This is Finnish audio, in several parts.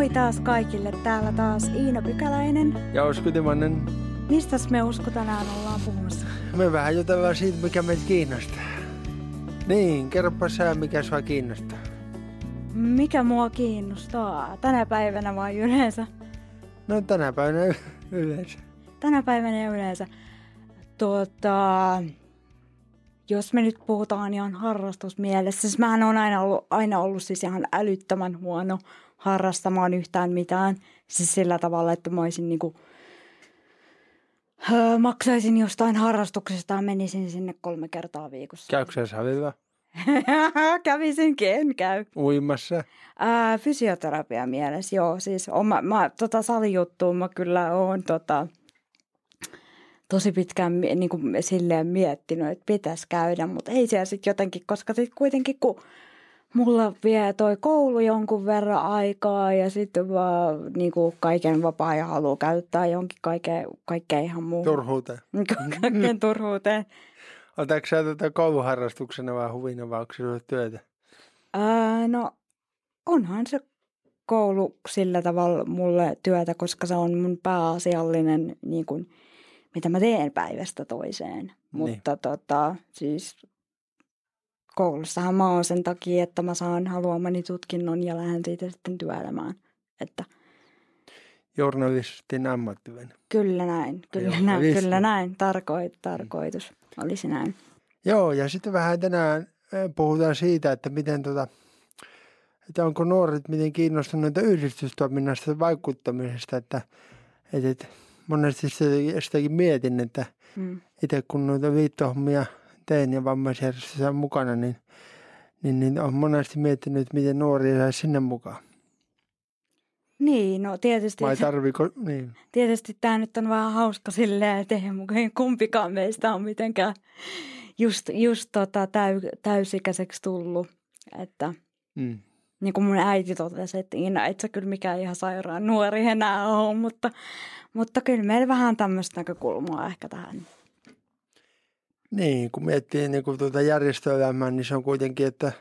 Moi taas kaikille, täällä taas Iina Pykäläinen. Ja Osku Timonen. Mistäs me Osku tänään ollaan puhumassa? Me vähän jutellaan siitä, mikä meitä kiinnostaa. Niin, kerropa sä, mikä sua kiinnostaa. Mikä mua kiinnostaa? Tänä päivänä vai yleensä? No tänä päivänä y- yleensä. Tänä päivänä yleensä. Tuota, jos me nyt puhutaan ihan harrastusmielessä, siis mähän on aina ollut, aina ollut siis ihan älyttömän huono harrastamaan yhtään mitään. Siis sillä tavalla, että mä olisin niinku, öö, maksaisin jostain harrastuksesta ja menisin sinne kolme kertaa viikossa. Käykö sä salilla? Kävisinkin, en käy. Uimassa? Ää, fysioterapia mielessä, joo. Siis oma, mä, tota salijuttua mä kyllä oon tota, tosi pitkään niin kuin silleen miettinyt, että pitäisi käydä, mutta ei siellä sitten jotenkin, koska sitten kuitenkin kun mulla vie toi koulu jonkun verran aikaa ja sitten vaan niin kuin kaiken vapaa-ajan haluaa käyttää jonkin kaikkeen, kaikkeen ihan muuhun. Turhuuteen. Kaikkeen turhuuteen. Otatko sä tätä kouluharrastuksena vai huvina vai onko sinulle työtä? Ää, no onhan se koulu sillä tavalla mulle työtä, koska se on mun pääasiallinen, niin kuin, mitä mä teen päivästä toiseen. Niin. Mutta tota, siis koulussahan mä oon sen takia, että mä saan haluamani tutkinnon ja lähden siitä sitten työelämään. Että Journalistin ammattilainen. kyllä näin, kyllä näin, kyllä näin, Tarkoit, tarkoitus olisi näin. Joo, ja sitten vähän tänään puhutaan siitä, että miten tota, että onko nuoret miten kiinnostuneita yhdistystoiminnasta ja vaikuttamisesta, että, että, että monesti sitäkin, mietin, että Mm. itse kun noita liittohommia teen ja vammaisjärjestössä on mukana, niin, niin, niin olen monesti miettinyt, miten nuoria saisi sinne mukaan. Niin, no tietysti... Vai tarviko, niin. Tietysti tämä nyt on vähän hauska silleen, että eihän mukaan kumpikaan meistä ole mitenkään just, just tota täy, täysikäiseksi tullut. Että Mm. niin kuin mun äiti totesi, että Iina, et sä kyllä mikään ihan sairaan nuori enää ole, mutta, mutta kyllä meillä vähän tämmöistä näkökulmaa ehkä tähän. Niin, kun miettii niin kuin tuota järjestöelämää, niin se on kuitenkin, että,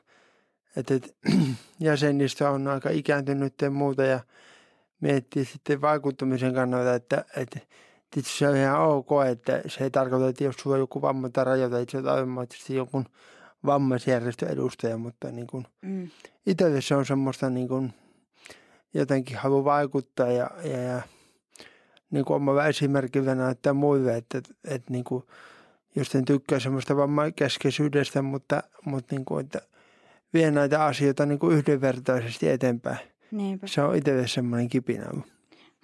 että, että jäsenistö on aika ikääntynyt ja muuta ja miettii sitten vaikuttamisen kannalta, että, että tietysti se on ihan ok, että se ei tarkoita, että jos sulla on joku vamma tai rajoita, että se on automaattisesti jonkun vammaisjärjestön edustaja, mutta niin kuin Mm. itselle se on semmoista niin kuin jotenkin halu vaikuttaa ja, ja, ja niin kuin oma esimerkillä näyttää muille, että, että, että niin kuin, jos en tykkää semmoista vammakeskeisyydestä, mutta, mutta niin kuin, että vie näitä asioita niin kuin yhdenvertaisesti eteenpäin. Niinpä. Se on itselle semmoinen kipinä.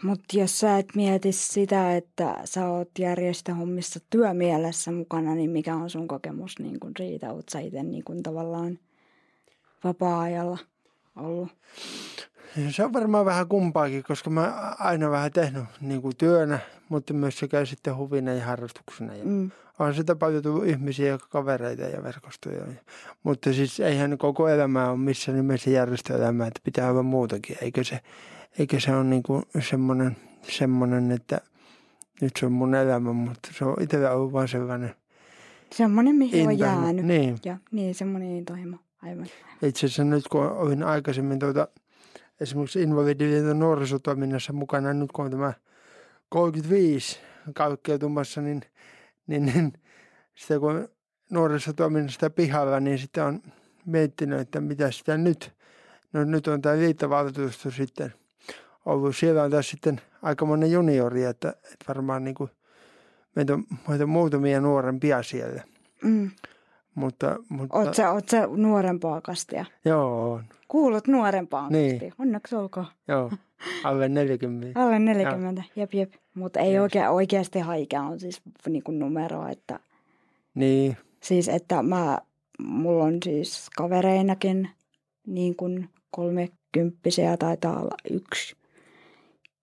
Mutta jos sä et mieti sitä, että sä oot järjestöhommissa työmielessä mukana, niin mikä on sun kokemus niin kun siitä? Oot sä itse niin kun tavallaan vapaa-ajalla ollut? Se on varmaan vähän kumpaakin, koska mä aina vähän tehnyt niin kuin työnä, mutta myös se käy sitten huvina ja harrastuksena. Ja Mm. On sitä paljon tullut ihmisiä ja kavereita ja verkostoja. Mutta siis eihän koko elämä ole missään nimessä järjestöelämää, että pitää olla muutakin. Eikö se, eikö se ole niin kuin semmoinen, semmoinen, että nyt se on mun elämä, mutta se on itsellä ollut vaan sellainen Semmoinen, mihin on intohimo. jäänyt. Niin. Ja, niin, semmoinen intohimo. Aivan. Itse asiassa nyt kun olin aikaisemmin tuota, esimerkiksi Invalidiliiton nuorisotoiminnassa mukana, nyt kun on tämä 35 kalkkeutumassa, niin, niin, niin sitä kun nuorisotoiminnasta pihalla, niin sitten on miettinyt, että mitä sitä nyt. No nyt on tämä liittovaltuusto sitten ollut. Siellä on taas sitten aika monen juniori, että, että varmaan niin kuin, meitä on, meitä on muutamia nuorempia siellä. Mm. Mutta, mutta Oot, sä, oot sä nuorempaa kastia? joo, on. Kuulut nuorempaan Niin. kastiin. Onneksi olkoon. Joo, alle 40. Alle 40, jep jep. Mutta ei Yes. oikein, oikeasti haikea on siis niin kuin numero, että Niin, Siis että mä, mulla on siis kavereinakin niin kuin kolmekymppisiä taitaa olla yksi.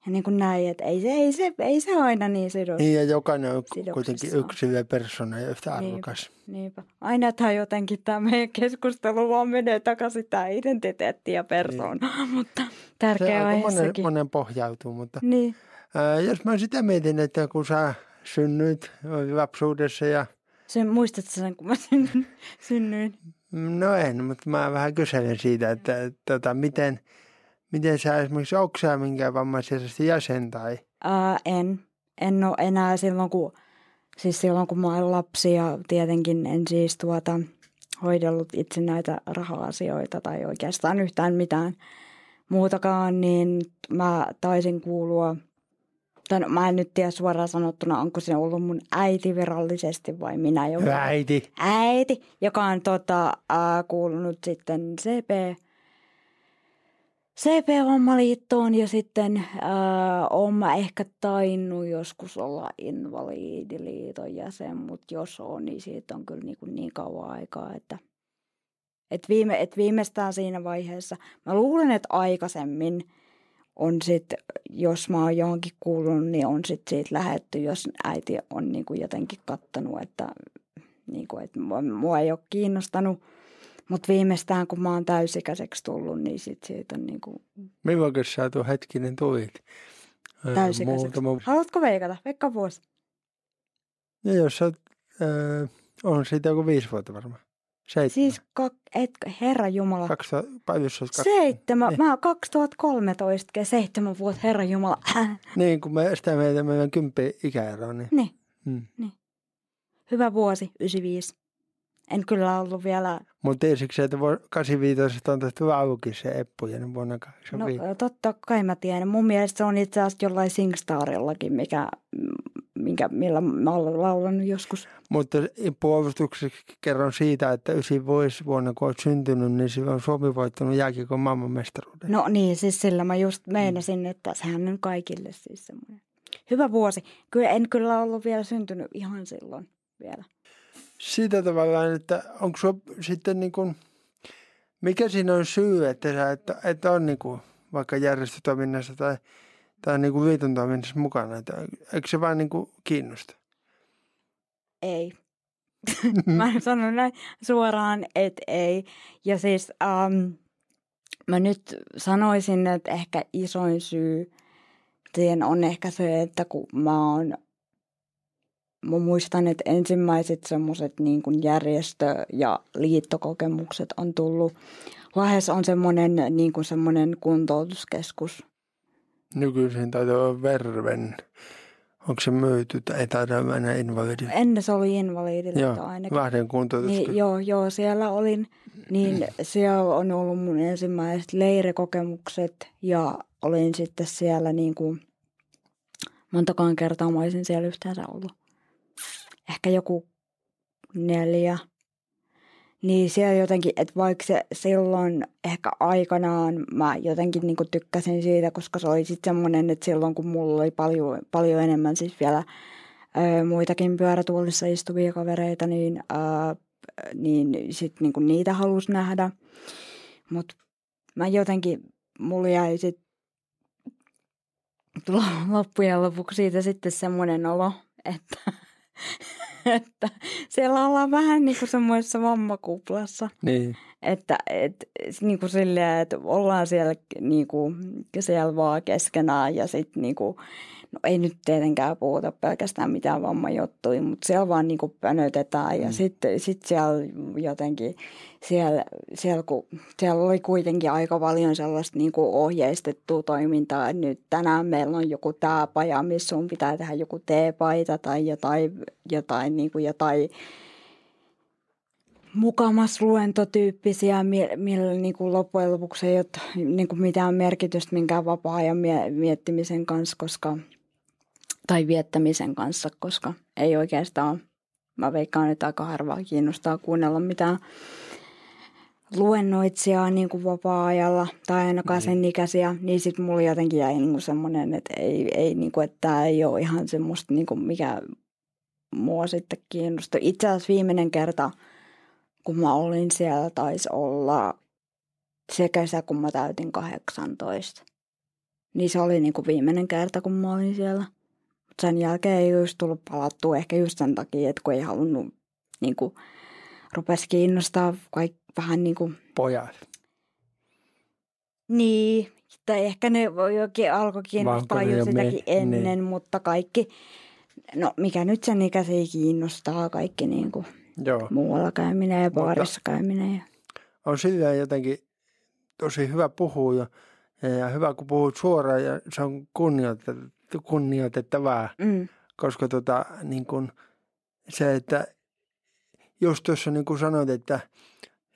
Ja niin kuin näin, että ei se, ei se, ei se aina niin sido. niin ja jokainen on Sidoksissa kuitenkin yksilö persona ja yhtä arvokas. Niinpä. Aina tämä jotenkin tämä meidän keskustelu vaan menee takaisin tämä identiteetti ja persoona, mutta Niin. Se tärkeä aihe monen, monen pohjautuu, mutta Niin, ää, jos mä sitä mietin, että kun sä synnyit lapsuudessa ja sen, muistatko sen, kun mä synnyin? no en, mutta mä vähän kyselen siitä, että, että tota, miten, miten sä esimerkiksi, onko sä minkään vammaisjärjestön jäsen tai? Ää, en. En ole enää silloin, kun, siis silloin, kun mä olin lapsi ja tietenkin en siis tuota, hoidellut itse näitä raha-asioita tai oikeastaan yhtään mitään muutakaan, niin mä taisin kuulua, tai no, mä en nyt tiedä suoraan sanottuna, onko se ollut mun äiti virallisesti vai minä. Joka, äiti. Äiti, joka on tota, äh, kuulunut sitten CP, CP-vammaliittoon ja sitten äh, olen mä ehkä tainnut joskus olla Invalidiliiton jäsen, mutta jos on, niin siitä on kyllä niin, kuin niin kauan aikaa, että et viime, et viimeistään siinä vaiheessa. Mä luulen, että aikaisemmin on sitten, jos mä oon johonkin kuulunut, niin on sitten siitä lähetty, jos äiti on niin kuin jotenkin kattanut, että, niin kuin, että mua, mua ei ole kiinnostanut – mutta viimeistään kun mä oon täysikäiseksi tullut, niin sit siitä on niinku... Milloin sä tuo hetkinen tulit? Täysikäiseksi. Muutama... Haluatko veikata? Veikka vuosi. Ja jos sä, äh, on siitä joku viisi vuotta varmaan. Seitsemän. Siis, kak, et, herra Jumala. Kaksi, paljon kaksi, Seitsemän. Niin. Mä 2013, seitsemän vuotta, herra Jumala. niin, kun me sitä meidän, meidän kymppi ikäeroa. Niin. Niin. Hmm. niin. Hyvä vuosi, 95. En kyllä ollut vielä... Mutta tiesitkö että 85 on tehty auki se Eppujen vuonna 85? No totta kai mä tiedän. Mun mielestä se on itse asiassa jollain Singstarillakin, mikä, minkä, millä mä olen laulanut joskus. Mutta puolustukseksi kerron siitä, että ysi vuosi vuonna kun olet syntynyt, niin on Suomi voittanut jääkiekon maailmanmestaruuden. No niin, siis sillä mä just meinasin, että sehän on kaikille siis semmoinen. Hyvä vuosi. Kyllä en kyllä ollut vielä syntynyt ihan silloin vielä sitä tavallaan, että onko se sitten niin kuin, mikä siinä on syy, että, sä, että, että on niin kuin, vaikka järjestötoiminnassa tai, tai niin kuin liiton toiminnassa mukana, että eikö se vaan niin kuin kiinnosta? Ei. mä sanon näin suoraan, että ei. Ja siis um, mä nyt sanoisin, että ehkä isoin syy siihen on ehkä se, että kun mä oon mä muistan, että ensimmäiset semmoiset niin kuin järjestö- ja liittokokemukset on tullut. Lahdessa on semmoinen, niin kuin semmoinen kuntoutuskeskus. Nykyisin taitaa olla Verven. Onko se myyty tai ei taida mennä invalidi? Ennen se oli invalidi. Joo, ainakin. Lahden kuntoutuskeskus. Niin, joo, joo, siellä olin. Niin siellä on ollut mun ensimmäiset leirikokemukset ja olin sitten siellä niin kuin, montakaan kertaa mä olisin siellä yhteensä ollut ehkä joku neljä. Niin siellä jotenkin, että vaikka se silloin ehkä aikanaan mä jotenkin niin tykkäsin siitä, koska se oli sitten semmoinen, että silloin kun mulla oli paljon, paljon enemmän siis vielä ää, muitakin pyörätuolissa istuvia kavereita, niin, niin sitten niin niitä halusi nähdä. Mutta mä jotenkin, mulla jäi sitten loppujen lopuksi siitä sitten semmoinen olo, että että siellä ollaan vähän niin kuin semmoisessa vammakuplassa. Niin. Että et, niin kuin silleen, että ollaan siellä, niin kuin, siellä vaan keskenään ja sitten niin kuin, no ei nyt tietenkään puhuta pelkästään mitään vammajuttuja, mutta siellä vaan niin kuin pönötetään ja mm. sitten sit siellä jotenkin, siellä, siellä, kun, siellä oli kuitenkin aika paljon sellaista niin kuin ohjeistettua toimintaa, että nyt tänään meillä on joku tämä paja, missä sun pitää tehdä joku teepaita tai jotain, jotain, niin kuin jotain mukamas luentotyyppisiä, millä niin kuin loppujen lopuksi ei ole niin kuin mitään merkitystä minkään vapaa-ajan miettimisen kanssa, koska, tai viettämisen kanssa, koska ei oikeastaan, mä veikkaan, että aika harvaa kiinnostaa kuunnella mitään luennoitsijaa niin kuin vapaa-ajalla tai ainakaan niin. sen ikäisiä, niin sitten mulla jotenkin jäi niin kuin semmoinen, että ei, ei niin kuin, että tämä ei ole ihan semmoista, niin kuin mikä mua sitten kiinnostaa. Itse asiassa viimeinen kerta – kun mä olin siellä, taisi olla se kesä, kun mä täytin 18. Niin se oli niin kuin viimeinen kerta, kun mä olin siellä. Mutta sen jälkeen ei just tullut palattua ehkä just sen takia, että kun ei halunnut, niin kuin, rupesi kiinnostaa kaik, vähän niin kuin... Pojat. Niin, tai ehkä ne jokin alkoi kiinnostaa jo sitäkin me... ennen, niin. mutta kaikki, no mikä nyt sen ikäisiä kiinnostaa, kaikki niin kuin Joo. muualla käyminen ja baarissa käyminen. Ja... On sillä jotenkin tosi hyvä puhua ja, Ja, hyvä, kun puhut suoraan ja se on kunnioitet- kunnioitettavaa, Mm. koska tota, niin kun, se, että just tuossa niin kuin sanoit, että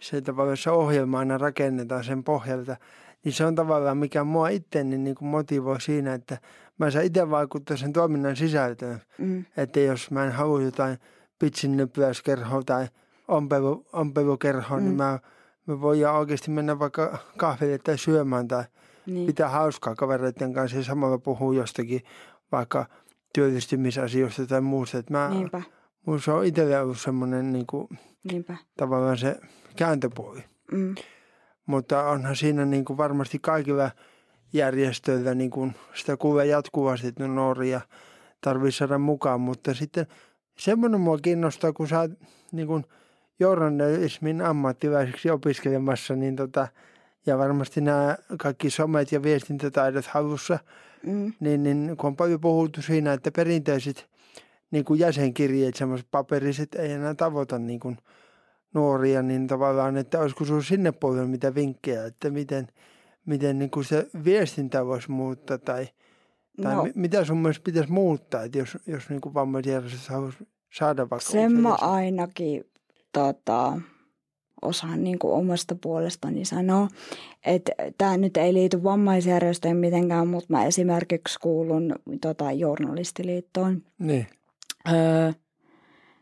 se tavallaan se ohjelma aina rakennetaan sen pohjalta, niin se on tavallaan mikä mua itteni niin kuin motivoi siinä, että mä saan itse vaikuttaa sen toiminnan sisältöön. Mm. Että jos mä en halua jotain pitsinnyppyläiskerhoa tai ompelu, ompelukerhoa, mm. niin Mm. mä, mä voin oikeasti mennä vaikka kahville tai syömään tai Niin. pitää hauskaa kavereiden kanssa ja samalla puhua jostakin vaikka työllistymisasioista tai muusta. Että mä, Niinpä, mun se on itsellä ollut semmoinen niin kuin, niinpä. tavallaan se kääntöpuoli. Mm. Mutta onhan siinä niin kuin varmasti kaikilla järjestöillä niin kuin sitä kuulee jatkuvasti, että nuoria tarvii saada mukaan. Mutta sitten semmoinen mua kiinnostaa, kun sä oot niin kuin journalismin ammattilaiseksi opiskelemassa, niin tota, ja varmasti nämä kaikki somet ja viestintätaidot halussa, Mm. niin, niin kun on paljon puhuttu siinä, että perinteiset niin kuin jäsenkirjeet, semmoiset paperiset, ei enää tavoita niin kuin nuoria, niin tavallaan, että olisiko sinulla sinne puolelle mitä vinkkejä, että miten, miten niin kuin se viestintä voisi muuttaa tai, tai No, mi- mitä sun mielestä pitäisi muuttaa, että jos, jos niin kuin vammaisjärjestöt haluaisi saada vaikka sen mä ainakin tota, osaan niin kuin omasta puolestani sanoa, että tämä nyt ei liity vammaisjärjestöön mitenkään, mutta mä esimerkiksi kuulun tota, journalistiliittoon. Niin, Öö,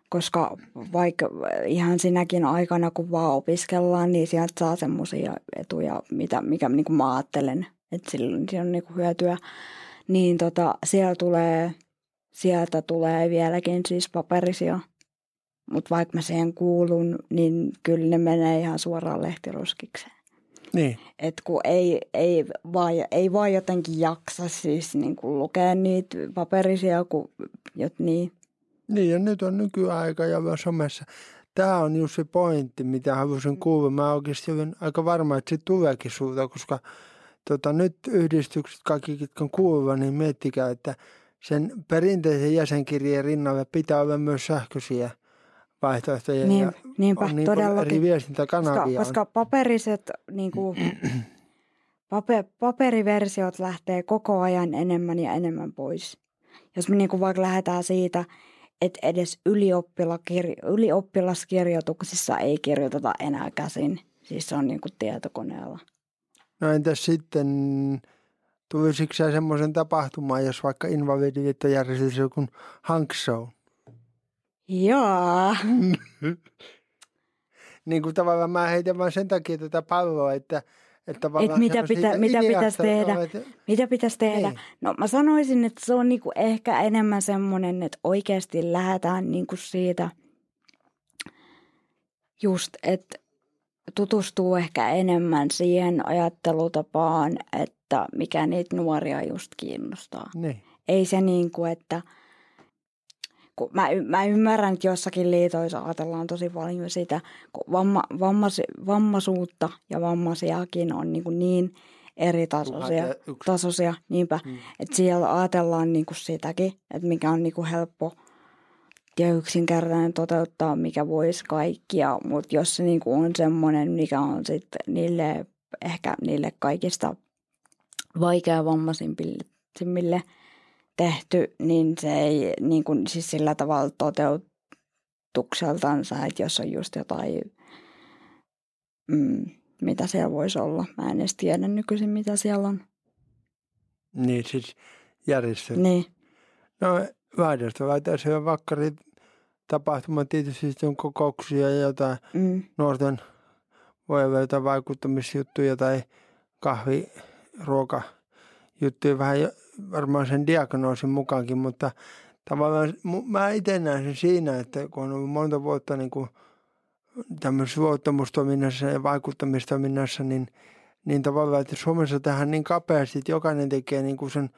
koska vaikka ihan sinäkin aikana, kun vaan opiskellaan, niin sieltä saa semmoisia etuja, mitä, mikä niin kuin mä ajattelen, että silloin siinä on niin kuin hyötyä. Niin tota, siellä tulee, sieltä tulee vieläkin siis paperisia. Mutta vaikka mä siihen kuulun, niin kyllä ne menee ihan suoraan lehtiroskikseen. niin. Et kun ei, ei, vaan, ei vaan jotenkin jaksa siis niin kuin lukea niitä paperisia, kun jot, niin, Niin, ja nyt on nykyaika ja myös somessa. Tämä on just se pointti, mitä halusin kuulla. Mä oikeasti olen aika varma, että se tuleekin sulta, koska tota, nyt yhdistykset, kaikki, jotka on kuuluva, niin miettikää, että sen perinteisen jäsenkirjeen rinnalle pitää olla myös sähköisiä vaihtoehtoja. Niin, ja niinpä, on niin eri todellakin. viestintäkanavia. Koska, koska paperiset, niin kuin, paper, paperiversiot lähtee koko ajan enemmän ja enemmän pois. Jos me niin kuin vaikka lähdetään siitä, että edes ylioppilaskirjoituksissa ei kirjoiteta enää käsin. Siis se on niin kuin tietokoneella. No entäs sitten, tulisiko sä semmoisen tapahtumaan, jos vaikka Invalidiliitto järjestäisi joku hankshow? Jaa. niin kuin tavallaan mä heitän vaan sen takia tätä palloa, että, että Et mitä pitä- mitä pitäisi tehdä? olet- Mitä pitäisi tehdä? Niin. No mä sanoisin, että se on niinku ehkä enemmän semmoinen, että oikeasti lähdetään niinku siitä just, että tutustuu ehkä enemmän siihen ajattelutapaan, että mikä niitä nuoria just kiinnostaa. Niin. Ei se niin kuin, että kun mä, mä ymmärrän, että jossakin liitoissa ajatellaan tosi paljon sitä, kun vamma, vammas, vammaisuutta ja vammaisiakin on niin, kuin niin eri tasoisia, tasoisia niinpä, Mm. että siellä ajatellaan niin kuin sitäkin, että mikä on niin kuin helppo ja yksinkertainen toteuttaa, mikä voisi kaikkia, mutta jos se niin kuin on semmoinen, mikä on sitten niille, ehkä niille kaikista vaikeavammaisimmille tehty, niin se ei niin kuin, siis sillä tavalla toteutukseltansa, että jos on just jotain, mm, mitä siellä voisi olla. Mä en edes tiedä nykyisin, mitä siellä on. Niin, siis järjestö. Niin, No vaihdosta laitetaan siellä vakkari tapahtuma tietysti on kokouksia ja jotain mm, nuorten voi olla jotain vaikuttamisjuttuja tai kahvi, ruoka juttuja vähän jo, varmaan sen diagnoosin mukaankin, mutta tavallaan mä itse näen sen siinä, että kun on ollut monta vuotta niin kuin tämmöisessä luottamustoiminnassa ja vaikuttamistoiminnassa, niin, niin tavallaan, että Suomessa tähän niin kapeasti, että jokainen tekee niin kuin sen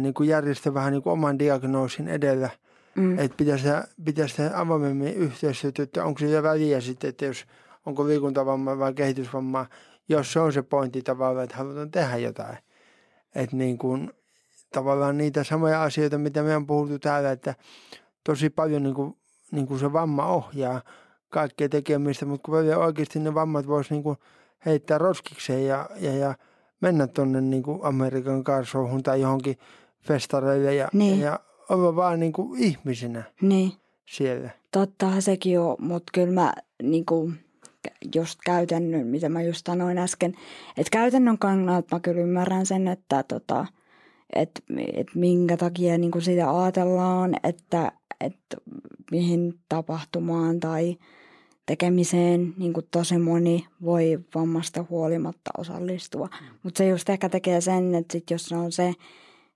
niin kuin järjestö vähän niin kuin oman diagnoosin edellä, mm, että pitäisi, pitäisi tehdä avoimemmin yhteistyötä, että onko sillä väliä sitten, että jos onko liikuntavamma vai kehitysvamma, jos se on se pointti tavallaan, että halutaan tehdä jotain. Että niin kuin, tavallaan niitä samoja asioita, mitä me on puhuttu täällä, että tosi paljon niin kuin, niin kuin se vamma ohjaa kaikkea tekemistä, mutta kun oikeasti ne vammat voisi niin kuin heittää roskikseen ja, ja, ja mennä tuonne niin Amerikan karsouhun tai johonkin festareille ja, Niin. ja olla vaan niin kuin ihmisenä Niin. siellä. Tottahan sekin on, mutta kyllä mä niinku, just käytännön, mitä mä just sanoin äsken, että käytännön kannalta mä kyllä ymmärrän sen, että tota, et, et minkä takia niinku sitä ajatellaan, että et mihin tapahtumaan tai tekemiseen niin kuin tosi moni voi vammasta huolimatta osallistua. Mutta se just ehkä tekee sen, että sit jos se on se,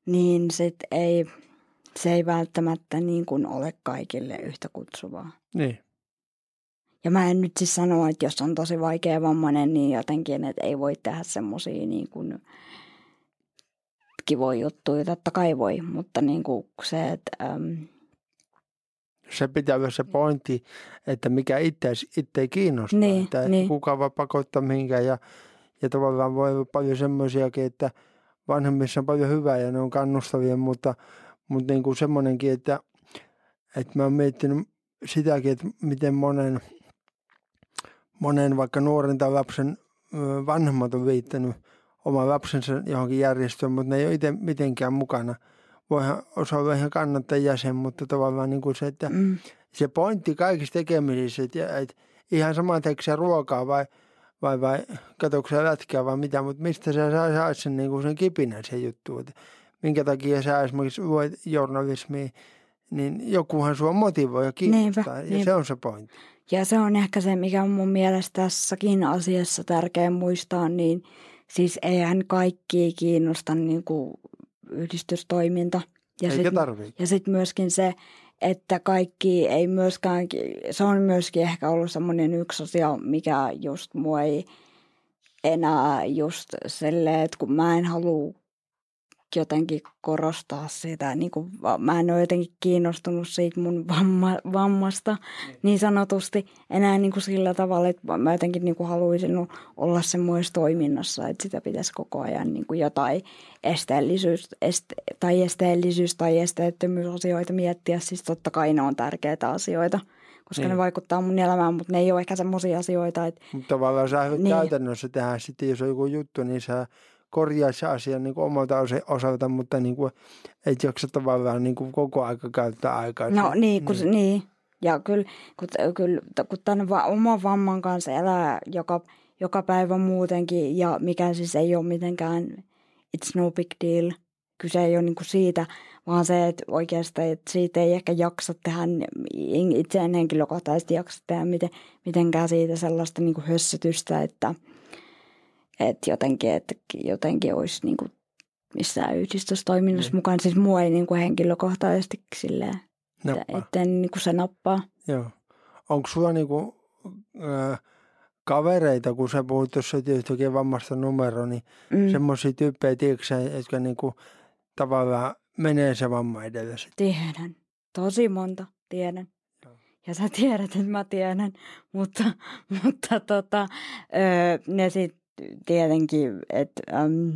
niin sit ei, se ei välttämättä niin kuin ole kaikille yhtä kutsuvaa. Niin. Ja mä en nyt siis sano, että jos on tosi vaikea vammainen, niin jotenkin, että ei voi tehdä semmoisia niin kuin kivoja juttuja. Totta kai voi, mutta niin kuin se, että... Äm, Se pitää olla se pointti, että mikä itse, itse kiinnostaa. Niin, että niin. kuka voi pakottaa mihinkään ja, ja tavallaan voi olla paljon semmoisiakin, että vanhemmissa on paljon hyvää ja ne on kannustavia, mutta, mutta niin kuin semmoinenkin, että, että mä oon miettinyt sitäkin, että miten monen, monen vaikka nuoren tai lapsen vanhemmat on viittänyt oman lapsensa johonkin järjestöön, mutta ne ei ole itse mitenkään mukana. Voihan osa olla ihan kannattajien jäsen, mutta tavallaan niin kuin se, että mm, se pointti kaikissa tekemisissä, että, että ihan sama teekö se ruokaa vai, vai, vai katsoiko se lätkää vai mitä, mutta mistä sä saa, saa sen, niin kuin sen kipinän se juttu, että minkä takia sä esimerkiksi luet journalismia, niin jokuhan sua motivoi ja kiinnostaa, Niinpä, ja niinpä. se on se pointti. Ja se on ehkä se, mikä on mun mielestä tässäkin asiassa tärkeä muistaa, niin siis eihän kaikki kiinnosta niin kuin yhdistystoiminta. Ja Eikä sit, tarvii. ja sitten myöskin se, että kaikki ei myöskään, se on myöskin ehkä ollut semmoinen yksi asia, mikä just mua ei enää just silleen, että kun mä en halua jotenkin korostaa sitä, niin kuin, mä en ole jotenkin kiinnostunut siitä mun vamma, vammasta niin sanotusti enää niin kuin sillä tavalla, että mä jotenkin niin kuin haluaisin olla semmoisessa toiminnassa, että sitä pitäisi koko ajan niin kuin jotain esteellisyys, este, tai esteellisyys tai esteettömyysasioita miettiä. Siis totta kai ne on tärkeitä asioita, koska Niin. ne vaikuttaa mun elämään, mutta ne ei ole ehkä semmoisia asioita, että Mutta tavallaan sä niin. Niin. käytännössä tehdä sitten, jos on joku juttu, niin sä korjaat se asian niin kuin omalta osa- osalta, mutta niin kuin, et jaksa tavallaan niin kuin koko aika käyttää aikaa. No niin, kun, niin. niin. Ja kyllä, kun, kyllä, kun tämän va, oman vamman kanssa elää joka, joka päivä muutenkin, ja mikä siis ei ole mitenkään, it's no big deal. Kyse ei ole niin kuin siitä, vaan se, että oikeastaan että siitä ei ehkä jaksa tehdä, itse en henkilökohtaisesti jaksa tehdä miten, mitenkään siitä sellaista niin kuin hössytystä, että, että jotenkin, että jotenkin olisi niin kuin missään yhdistystoiminnassa Niin. mukaan. Siis mua ei niin kuin henkilökohtaisesti silleen Nappaa. että, että niin kuin se nappaa. Joo. Onko sulla niinku, äh, kavereita, kun sä puhut tuossa yhtäkkiä vammasta numero, niin mm. Mm, semmoisia tyyppejä, tiedätkö jotka niinku, tavallaan menee se vamma edellä sitten? tiedän. Tosi monta tiedän. Joo. Ja sä tiedät, että mä tiedän, mutta, mutta tota, öö, ne sitten tietenkin, että äm,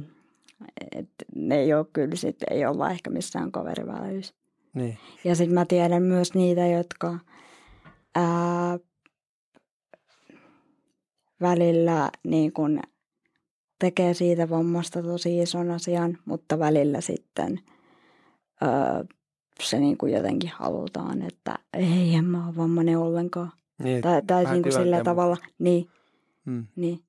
et ne ei ole kyllä sit, ei olla ehkä missään kaveriväleissä. Niin. Ja sitten mä tiedän myös niitä, jotka ää, välillä niin kun tekee siitä vammasta tosi ison asian, mutta välillä sitten ää, se niin kuin jotenkin halutaan, että ei, en mä ole vammainen ollenkaan. niin Tai, tai niin kuin sillä tavalla, niin, Mm. niin.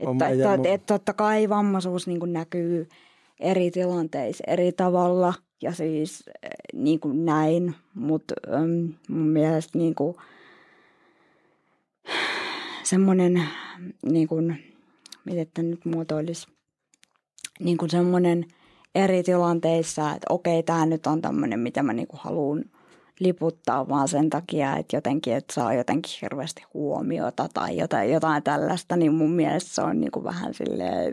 Että, että, mu- että totta kai vammaisuus niin kuin näkyy eri tilanteissa eri tavalla ja siis eh, niin kuin näin, mutta äm, mun mielestä niin kuin, semmoinen, niin kuin, miten tämä nyt muotoilisi, niin kuin semmoinen eri tilanteissa, että okei, tämä nyt on tämmöinen, mitä mä niin kuin haluan liputtaa vaan sen takia, että jotenkin, että saa jotenkin hirveästi huomiota tai jotain, jotain tällaista, niin mun mielestä se on niin kuin vähän silleen,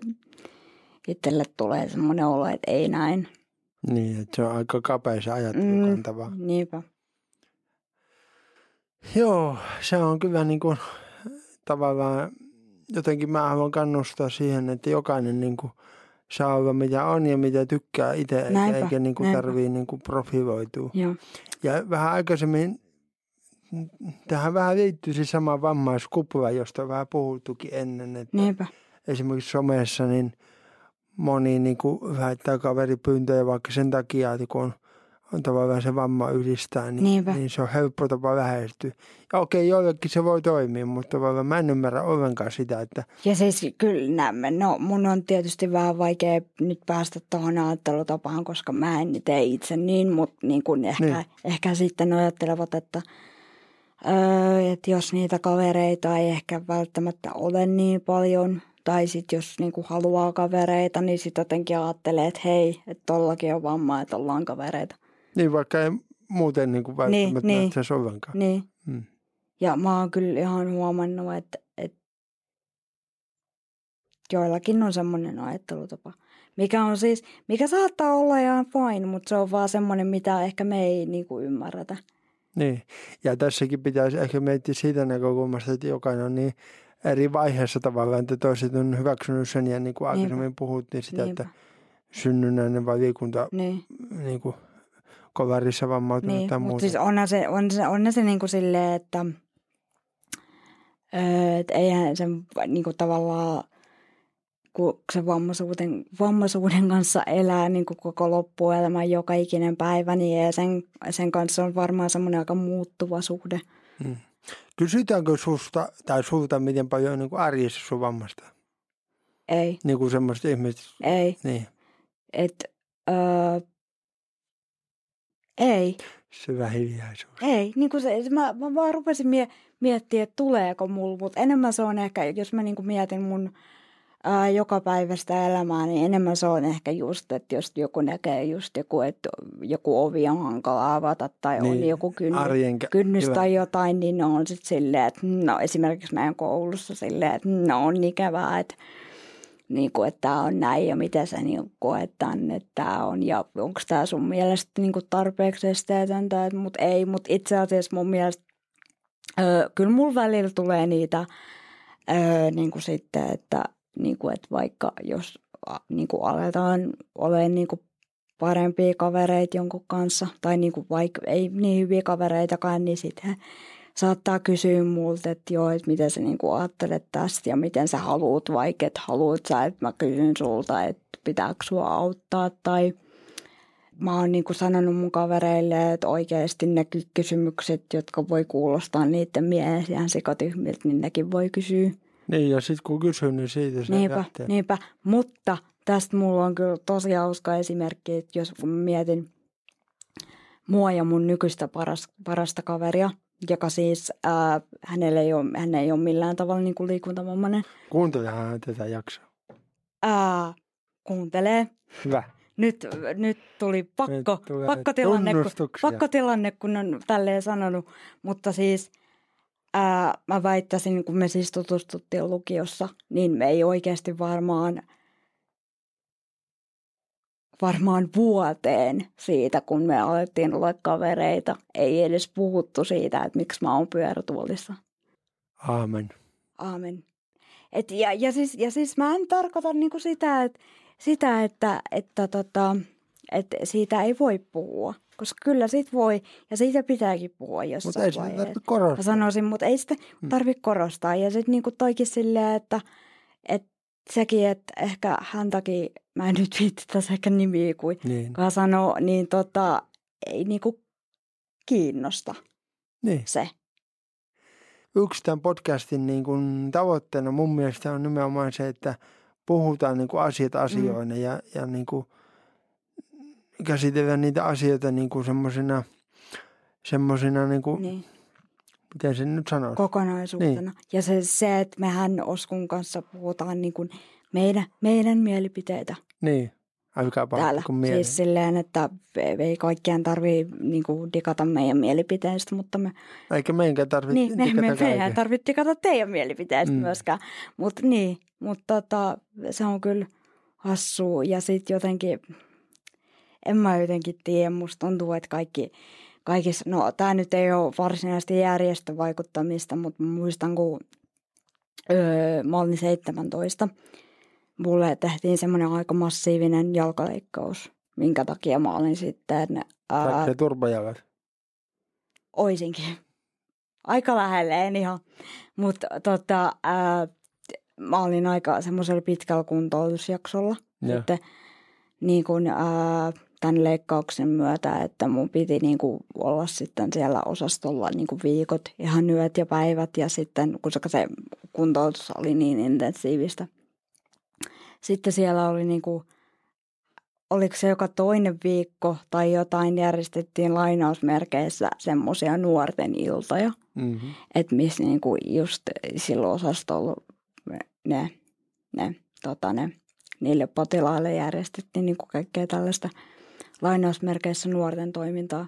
itselle tulee semmoinen olo, että ei näin. Niin, että se on aika kapea se ajattelu Mm, niinpä. Joo, se on kyllä niin kuin, tavallaan, jotenkin mä haluan kannustaa siihen, että jokainen niin kuin, saa olla mitä on ja mitä tykkää itse, eikä, Näinpä, eikä niin kuin tarvii niin kuin profiloitua. Joo. Ja vähän aikaisemmin tähän vähän liittyy se sama vammaiskupla, josta on vähän puhuttukin ennen, että, Niinpä. esimerkiksi somessa, niin moni niin kuin väittää kaveripyyntöjä vaikka sen takia, että kun on, on tavallaan se vamma yhdistää, niin, Niinpä. niin se on helppo tapa lähestyä. Ja okei, joillekin se voi toimia, mutta tavallaan mä en ymmärrä ollenkaan sitä, että Ja siis kyllä nämä, no mun on tietysti vähän vaikea nyt päästä tuohon ajattelutapaan, koska mä en tee itse niin, mutta niin kuin ehkä, Niin. ehkä sitten ajattelevat, että, öö, että jos niitä kavereita ei ehkä välttämättä ole niin paljon, tai sitten jos niin kuin haluaa kavereita, niin sitten jotenkin ajattelee, että hei, että tollakin on vamma, että ollaan kavereita. Niin vaikka ei muuten niin kuin välttämättä niin. näyttäisi ollenkaan. Niin. Mm. Ja mä oon kyllä ihan huomannut, että, että joillakin on semmoinen ajattelutapa. Mikä on siis, mikä saattaa olla ihan fine, mutta se on vaan semmoinen, mitä ehkä me ei niinku ymmärretä. Niin, ja tässäkin pitäisi ehkä miettiä siitä näkökulmasta, että jokainen on niin eri vaiheessa tavallaan, että toiset on hyväksynyt sen ja niin kuin Niinpä. aikaisemmin puhuttiin sitä, Niinpä. että synnynnäinen vai liikunta Niin, niin kuin kovarissa vammautunut niin. tai muuta. siis onhan se, on se, on se niinku silleen, että öö, et eihän se niinku tavallaan, kun se vammaisuuden, vammaisuuden kanssa elää niin kuin koko loppuelämän joka ikinen päivä, niin ja sen, sen kanssa on varmaan semmoinen aika muuttuva suhde. Mm. Kysytäänkö susta tai sulta miten paljon on niin kuin arjessa sun vammasta? Ei, Niin kuin semmoista ihmistä. ei. Niin, Et, öö, ei, syvä hiljaisuus. ei. Niin kuin se, mä, mä vaan rupesin mie- miettimään, että tuleeko mulla, mutta enemmän se on ehkä, jos mä niin kuin mietin mun ää, joka päivästä elämää, niin enemmän se on ehkä just, että jos joku näkee just joku, että joku ovi on hankala avata tai niin, on joku kynnys, Arjen kynnys hyvä. tai jotain, niin on sitten silleen, että no esimerkiksi meidän koulussa silleen, että no on ikävää, että niin kuin, että tämä on näin ja miten sä niin koet tämän, että tämä on. Ja onko tämä sun mielestä niin kuin tarpeeksi esteetöntä, mutta ei, mutta itse asiassa mun mielestä öö, kyllä mulla välillä tulee niitä öö, niin kuin sitten, että, niin kuin, että vaikka jos niin kuin aletaan olemaan niin kuin parempia kavereita jonkun kanssa tai niin kuin vaikka ei niin hyviä kavereitakaan, niin sitten saattaa kysyä multa, että joo, että miten sä niin kuin ajattelet tästä ja miten sä haluat, vaikka et haluat sä, että mä kysyn sulta, että pitääkö sua auttaa tai mä oon niin kuin sanonut mun kavereille, että oikeasti ne ky- kysymykset, jotka voi kuulostaa niiden mielestä ihan sikatyhmiltä, niin nekin voi kysyä. Niin, ja sitten kun kysyy, niin siitä se Niinpä, lähtee. niinpä. Mutta tästä mulla on kyllä tosi hauska esimerkki, että jos kun mietin mua ja mun nykyistä paras, parasta kaveria, joka siis, ää, hänellä ei ole, hän ei ole millään tavalla niin kuin liikuntavammainen, Kuuntelehan tätä jaksoa. ää, kuuntelee. Hyvä. Nyt, nyt tuli pakko, Nyt pakkotilanne, kun, pakkotilanne, kun on tälleen sanonut. Mutta siis ää, mä väittäisin, kun me siis tutustuttiin lukiossa, niin me ei oikeasti varmaan varmaan vuoteen siitä, kun me alettiin olla kavereita. Ei edes puhuttu siitä, että miksi mä oon pyörätuolissa. Aamen. Aamen. Et ja, ja, siis, ja siis mä en tarkoita niinku sitä, että, sitä, että, että, tota, että siitä ei voi puhua. Koska kyllä siitä voi ja siitä pitääkin puhua Mutta jossain ei sitä tarvitse korostaa. Mä sanoisin, mutta ei sitä tarvitse korostaa. Ja sitten niinku toikin silleen, että, että sekin, että ehkä häntäkin, mä en nyt viitti tässä ehkä nimiä kuin Niin. kuka sanoo, niin tota, ei niinku kiinnosta niin. se. Yksi tämän podcastin niin kuin tavoitteena mun mielestä on nimenomaan se, että puhutaan niin kuin asiat asioina mm. ja, ja niin kuin käsitellään niitä asioita niin kuin semmoisina, niin kuin, Niin. Miten sen nyt sanoisi? kokonaisuutena. Niin. Ja se, se, että mehän Oskun kanssa puhutaan niin kuin meidän, meidän mielipiteitä niin, älkää täällä. pahoittako mieleen. Siis silleen, että ei kaikkien tarvii niin kuin digata meidän mielipiteistä, mutta me, Eikä meidänkään tarvitse niin, digata me ei kaiken. tarvitse digata teidän mielipiteistä Mm. myöskään. Mutta niin, mutta tota, se on kyllä hassua. Ja sitten jotenkin, en mä jotenkin tiedä, musta tuntuu, että kaikki, kaikissa, no tämä nyt ei ole varsinaisesti järjestövaikuttamista, mutta muistan, kun öö, mä olin 17, mulle tehtiin semmoinen aika massiivinen jalkaleikkaus, minkä takia mä olin sitten, ää, turbajalat. oisinkin. Aika lähelle, en ihan. Mutta tota, ää, mä olin aika semmoisella pitkällä kuntoutusjaksolla. Joo. Sitten niin kuin, ää, tämän leikkauksen myötä, että mun piti niin kuin olla sitten siellä osastolla niin kuin viikot, ihan yöt ja päivät ja sitten, koska se kuntoutus oli niin intensiivistä. Sitten siellä oli niin kuin, oliko se joka toinen viikko tai jotain, järjestettiin lainausmerkeissä semmoisia nuorten iltoja, Mm-hmm. että missä niin kuin just silloin osastolla ne, ne, tota ne, niille potilaille järjestettiin niin kuin kaikkea tällaista lainausmerkeissä nuorten toimintaa.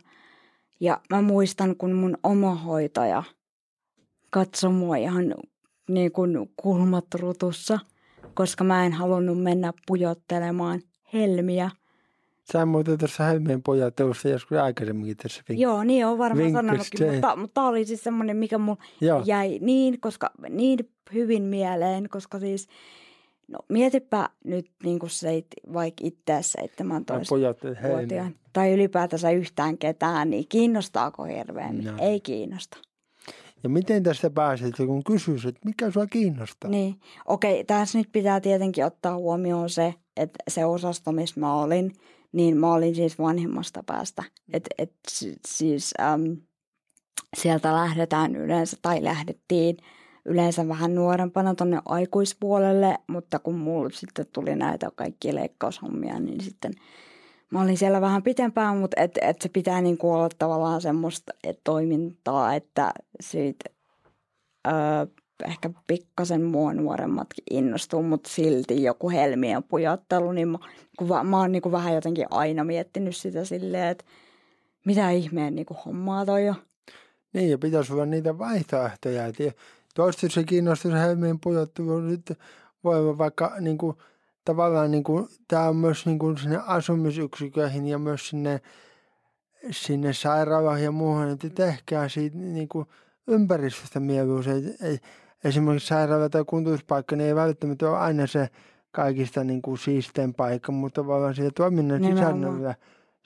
Ja mä muistan, kun mun oma hoitaja katsoi mua ihan niin kuin kulmat rutussa, koska mä en halunnut mennä pujottelemaan helmiä. Sä muuten tuossa Helmeen pojat tuossa joskus aikaisemminkin tässä vink- Joo, niin on varmaan sanonutkin, mutta, mutta tämä oli siis semmoinen, mikä mulla jäi niin, koska, niin hyvin mieleen, koska siis, no mietipä nyt niin kuin seit, vaikka itse Tai 17 pojat Helmeen. vuotiaan tai ylipäätänsä yhtään ketään, niin kiinnostaako hirveämmin? No. Ei kiinnosta. Ja miten tästä pääset, kun kysyis, että mikä sua kiinnostaa? Niin, okei, tässä nyt pitää tietenkin ottaa huomioon se, että se osasto, missä mä olin, niin mä olin siis vanhimmasta päästä. Et, et, si- siis äm, sieltä lähdetään yleensä, tai lähdettiin yleensä vähän nuorempana tuonne aikuispuolelle, mutta kun mulla sitten tuli näitä kaikki leikkaushommia, niin sitten mä olin siellä vähän pitempään, mutta et, et se pitää niinku olla tavallaan semmoista et toimintaa, että siitä öö, ehkä pikkasen mua nuoremmatkin innostuu, mutta silti joku helmien pujottelu, niin mä, kun va, mä oon niin kuin vähän jotenkin aina miettinyt sitä silleen, että mitä ihmeen niin kuin hommaa toi on. Niin, ja pitäisi olla niitä vaihtoehtoja. Et ja toista se kiinnostus Helmeen pujottelu nyt voi olla vaikka niin kuin, tavallaan niin kuin, tämä on myös niin kuin sinne asumisyksiköihin ja myös sinne, sinne sairaalaan ja muuhun, että tehkää siitä niin kuin ympäristöstä mieluisa. Et- et- Esimerkiksi sairaala tai kuntoutuspaikka niin ei välttämättä ole aina se kaikista niin kuin siistein paikka, mutta tavallaan siitä toiminnan sisällöllä,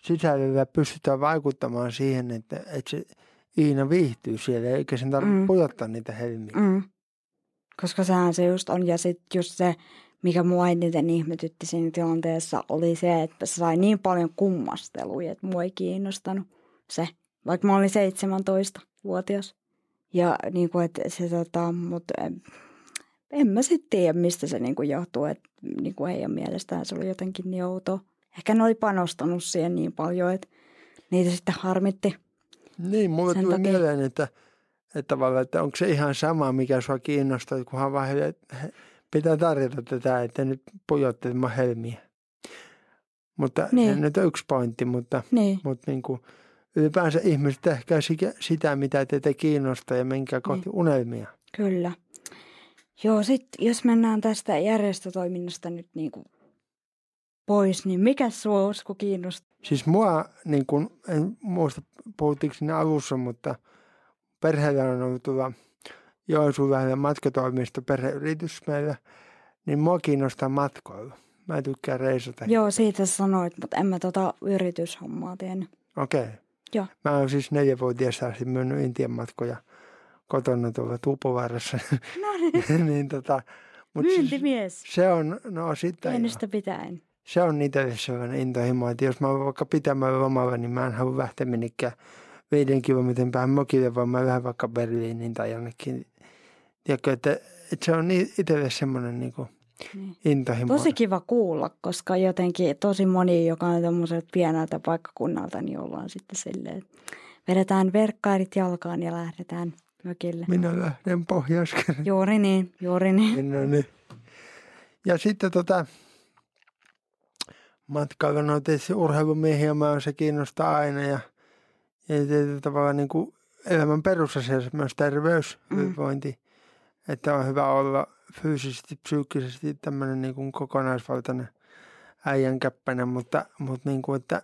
sisällöllä pystytään vaikuttamaan siihen, että, että se Iina viihtyy siellä, eikä sen tarvitse Mm. pujottaa niitä helmiä. Mm. Koska sehän se just on. Ja sitten just se, mikä mua eniten ihmetytti siinä tilanteessa, oli se, että se sai niin paljon kummasteluja, että mua ei kiinnostanut se. Vaikka mä olin 17-vuotias. Ja niin kuin, että se tota, mutta en, en mä sitten tiedä, mistä se niin kuin johtuu, että niin kuin heidän mielestään se oli jotenkin niin outoa. Ehkä ne oli panostanut siihen niin paljon, että niitä sitten harmitti. Niin, mulle tuli takia- mieleen, että, että, tavallaan, että onko se ihan sama, mikä sua kiinnostaa, kunhan vaan heille- he- pitää tarjota tätä, että nyt pujottelemaan helmiä. Mutta Niin. se nyt on yksi pointti, mutta, Niin, mutta niin kuin, ylipäänsä ihmiset tehkää sitä, mitä teitä kiinnostaa ja menkää kohti Niin. unelmia. Kyllä. Joo, sitten jos mennään tästä järjestötoiminnasta nyt niin kuin pois, niin mikä sua Usko kiinnostaa? Siis mua, niin kuin, en muista puhuttiinko siinä alussa, mutta perheellä on ollut tuolla Joensuun lähellä matkatoimisto perheyritys meillä, niin mua kiinnostaa matkoilu. Mä tykkään reisata. Joo, siitä sanoit, mutta en mä tota yrityshommaa tiennyt. Okei. Okay. Joo. Mä oon siis neljävuotiaasta asti myynyt Intian matkoja kotona tuolla Tuupovaarassa. No niin, niin tota, mut siis myyntimies. se on, no sitten. Pienestä pitäen. Se on itselle sellainen intohimo, että jos mä oon vaikka pitämään lomalla, niin mä en halua lähteä minnekään viiden kilometrin päähän mokille, vaan mä lähden vaikka Berliiniin tai jonnekin. Tiedätkö, että, että se on itselle semmoinen niin kuin Niin. intohimo. Tosi kiva kuulla, koska jotenkin tosi moni, joka on tämmöiseltä pieneltä paikkakunnalta, niin ollaan sitten silleen, että vedetään verkkairit jalkaan ja lähdetään mökille. Minä lähden pohjois Juuri niin, juuri niin. No niin. Ja sitten tota, matkailu, no tietysti urheilumiehiä mä se kiinnostaa aina ja, ja tietyllä tavalla niin kuin elämän perusasiassa myös terveys, Mm. hyvinvointi, että on hyvä olla fyysisesti, psyykkisesti tämmöinen niin kuin kokonaisvaltainen äijän käppäinen, mutta, mutta niin kuin, että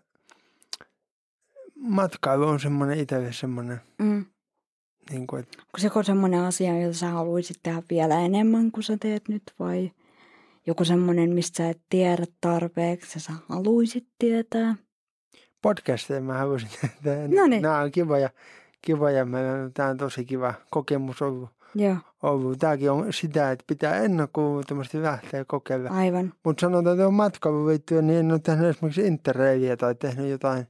matkailu on semmoinen itselle semmoinen, Mm. niin kuin, että Onko se semmoinen asia, jota sä haluaisit tehdä vielä enemmän kuin sä teet nyt vai joku semmoinen, mistä sä et tiedä tarpeeksi sä haluaisit tietää? podcasteja mä haluaisin tehdä. Noniin. Nämä on kivoja, kivoja. Meillä on, tämä on tosi kiva kokemus ollut Joo, ollut. Tämäkin on sitä, että pitää ennakkoon lähteä kokeilla. aivan. Mutta sanotaan, että on matkailu liittyen, niin en ole tehnyt esimerkiksi interreilia tai tehnyt jotain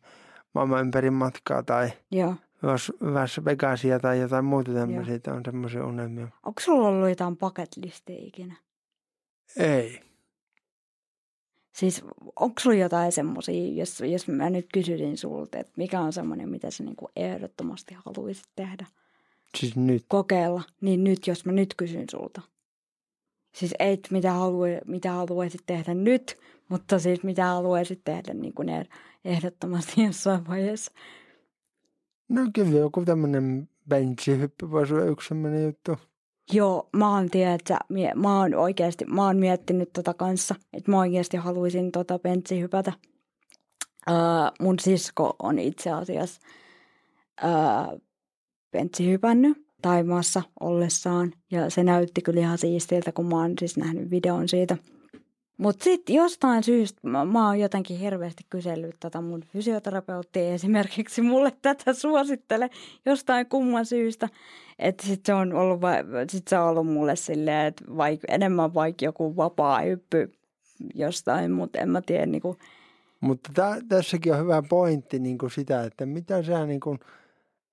maailman ympäri matkaa tai Joo. Las, Las Vegasia tai jotain muuta tämmöisiä. on semmoisia unelmia. Onko sulla ollut jotain bucket listiä ikinä? Ei. Siis onko sulla jotain semmoisia, jos, jos mä nyt kysyisin sulta, että mikä on semmoinen, mitä sä niinku ehdottomasti haluaisit tehdä? Siis nyt. Kokeilla, niin nyt jos mä nyt kysyn sulta. Siis et mitä, halua, mitä haluaisit tehdä nyt, mutta siis mitä haluaisit tehdä niin kuin ehdottomasti jossain vaiheessa. No kyllä joku tämmöinen benchihyppy voisi olla yksi semmoinen juttu. Joo, mä oon, tiedätkö, mie, mä oon oikeasti, mä oon miettinyt tota kanssa, että mä oikeasti haluaisin tota benchi hypätä. Öö, mun sisko on itse asiassa öö, benchi hypännyt Taimaassa ollessaan ja se näytti kyllä ihan siistiltä, kun mä oon siis nähnyt videon siitä. Mutta sitten jostain syystä mä, mä oon jotenkin hirveästi kysellyt tätä mun fysioterapeuttia esimerkiksi mulle tätä suosittele jostain kumman syystä. Että sitten se on ollut, sit se on ollut mulle silleen, että vaik, enemmän vaikka joku vapaa hyppy jostain, mutta en mä tiedä niinku. Mutta tä, tässäkin on hyvä pointti niin kuin sitä, että mitä sä niin kuin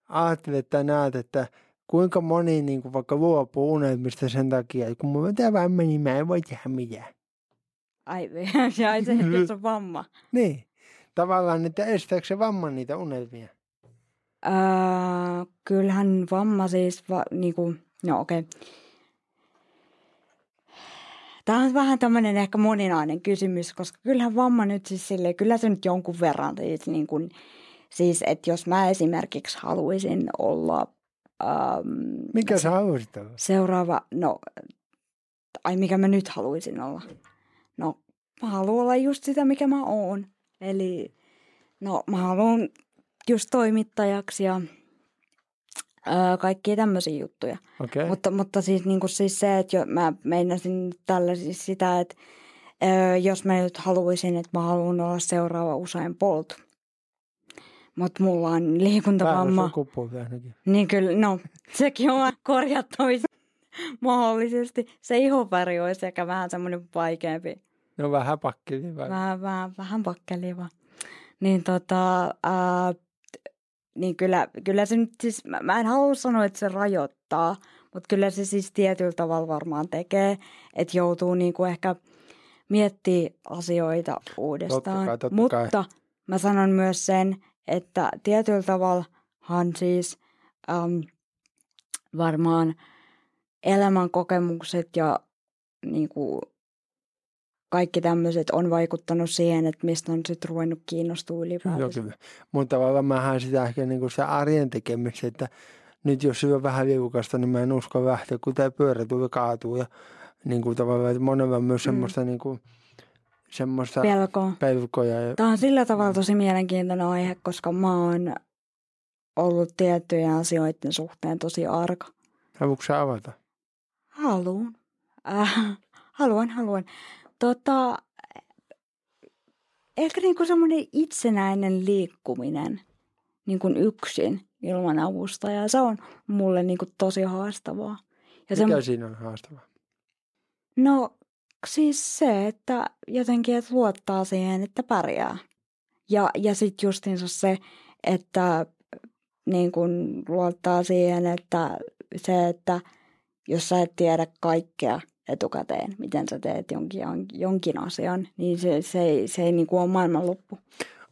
ajattelet tai näet, että kuinka moni niin kuin vaikka luopuu unelmista sen takia, että kun mulla on vamma, niin mä en voi tehdä mitään. Ai, ai se, että on vamma. Niin. Tavallaan, että estääkö se vamma niitä unelmia? Öö, kyllähän vamma siis, va, niinku, no okei. Okay. Tämä on vähän tämmöinen ehkä moninainen kysymys, koska kyllähän vamma nyt siis silleen, kyllä se nyt jonkun verran siis, niin kuin, siis että jos mä esimerkiksi haluaisin olla... Ähm, Mikä sä haluaisit olla? Seuraava, no, ai mikä mä nyt haluaisin olla? Mä haluan olla just sitä, mikä mä oon. Eli, no, mä haluan just toimittajaksi ja öö, kaikkia tämmöisiä juttuja. Okay. Mutta, mutta siis, niin kuin siis se, että jo, mä meinasin tällä siis sitä, että öö, jos mä nyt haluaisin, että mä haluan olla seuraava usein poltu. Mutta mulla on liikuntavamma. Niin kyllä, no sekin on korjattavissa mahdollisesti. Se ihonväri olisi ehkä vähän semmoinen vaikeampi. No vähän pakkeliva. Vähän, vähän, vähän pakkeliva. Niin tota, ää, niin kyllä, kyllä se nyt siis, mä, mä en halua sanoa, että se rajoittaa, mutta kyllä se siis tietyllä tavalla varmaan tekee, että joutuu niinku ehkä miettiä asioita uudestaan. Totta kai, totta mutta kai. mä sanon myös sen, että tietyllä tavallahan siis äm, varmaan elämän kokemukset ja niinku, kaikki tämmöiset on vaikuttanut siihen, että mistä on sitten ruvennut kiinnostua ylipäätään. Joo, kyllä. Mutta tavallaan mähän sitä ehkä niin kuin se arjen tekemistä, että nyt jos syö vähän liukasta, niin mä en usko lähteä, kun tämä pyörä tulee kaatuu. Ja niin kuin tavallaan, että monella myös mm. semmoista niin kuin, semmoista Pelkoa. pelkoja. Ja... Tämä on sillä tavalla tosi mielenkiintoinen aihe, koska mä oon ollut tiettyjen asioiden suhteen tosi arka. Haluatko sä avata? Haluan. Äh, haluan, haluan. Tota, ehkä niinku semmoinen itsenäinen liikkuminen niin kuin yksin ilman avustajaa, se on mulle niinku tosi haastavaa. Ja Mikä se, siinä on haastavaa? No siis se, että jotenkin että luottaa siihen, että pärjää. Ja, ja sitten justiinsa se, että niin kun luottaa siihen, että se, että jos sä et tiedä kaikkea etukäteen, miten sä teet jonkin, jonkin asian, niin se, se ei, se ei niin kuin ole maailmanloppu.